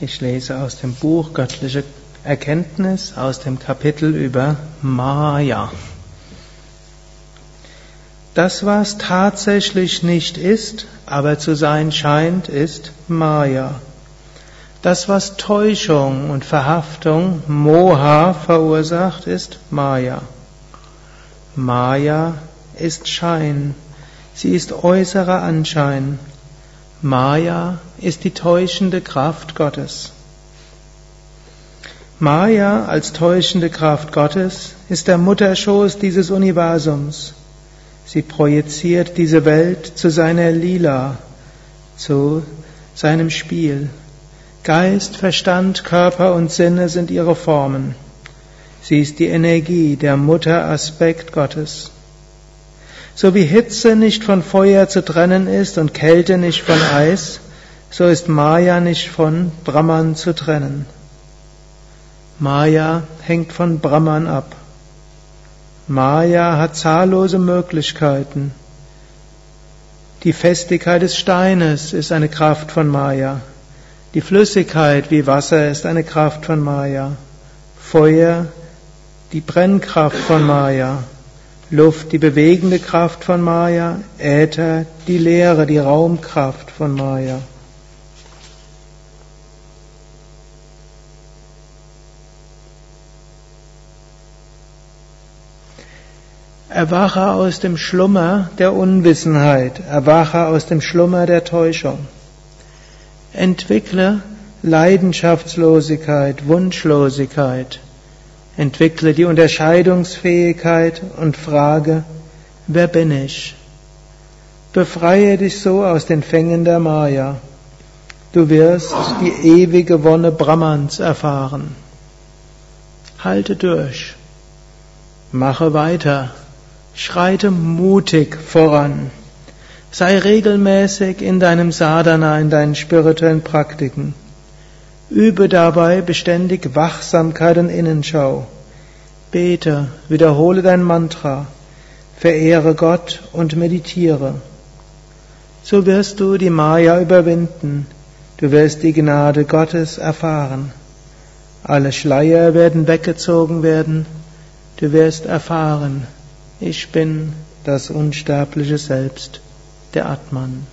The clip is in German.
Ich lese aus dem Buch Göttliche Erkenntnis aus dem Kapitel über Maya. Das, was tatsächlich nicht ist, aber zu sein scheint, ist Maya. Das, was Täuschung und Verhaftung, Moha, verursacht, ist Maya. Maya ist Schein. Sie ist äußerer Anschein. Maya ist die täuschende Kraft Gottes. Maya als täuschende Kraft Gottes ist der Mutterschoß dieses Universums. Sie projiziert diese Welt zu seiner Lila, zu seinem Spiel. Geist, Verstand, Körper und Sinne sind ihre Formen. Sie ist die Energie, der Mutteraspekt Gottes. So wie Hitze nicht von Feuer zu trennen ist und Kälte nicht von Eis, so ist Maya nicht von Brahman zu trennen. Maya hängt von Brahman ab. Maya hat zahllose Möglichkeiten. Die Festigkeit des Steines ist eine Kraft von Maya. Die Flüssigkeit wie Wasser ist eine Kraft von Maya. Feuer, die Brennkraft von Maya. Luft, die bewegende Kraft von Maya, Äther, die Leere, die Raumkraft von Maya. Erwache aus dem Schlummer der Unwissenheit, erwache aus dem Schlummer der Täuschung. Entwickle Leidenschaftslosigkeit, Wunschlosigkeit, Entwickle die Unterscheidungsfähigkeit und frage, wer bin ich? Befreie dich so aus den Fängen der Maya. Du wirst die ewige Wonne Brahmans erfahren. Halte durch. Mache weiter. Schreite mutig voran. Sei regelmäßig in deinem Sadhana, in deinen spirituellen Praktiken. Übe dabei beständig Wachsamkeit und Innenschau. Bete, wiederhole dein Mantra, verehre Gott und meditiere. So wirst du die Maya überwinden, du wirst die Gnade Gottes erfahren. Alle Schleier werden weggezogen werden, du wirst erfahren, ich bin das unsterbliche Selbst, der Atman.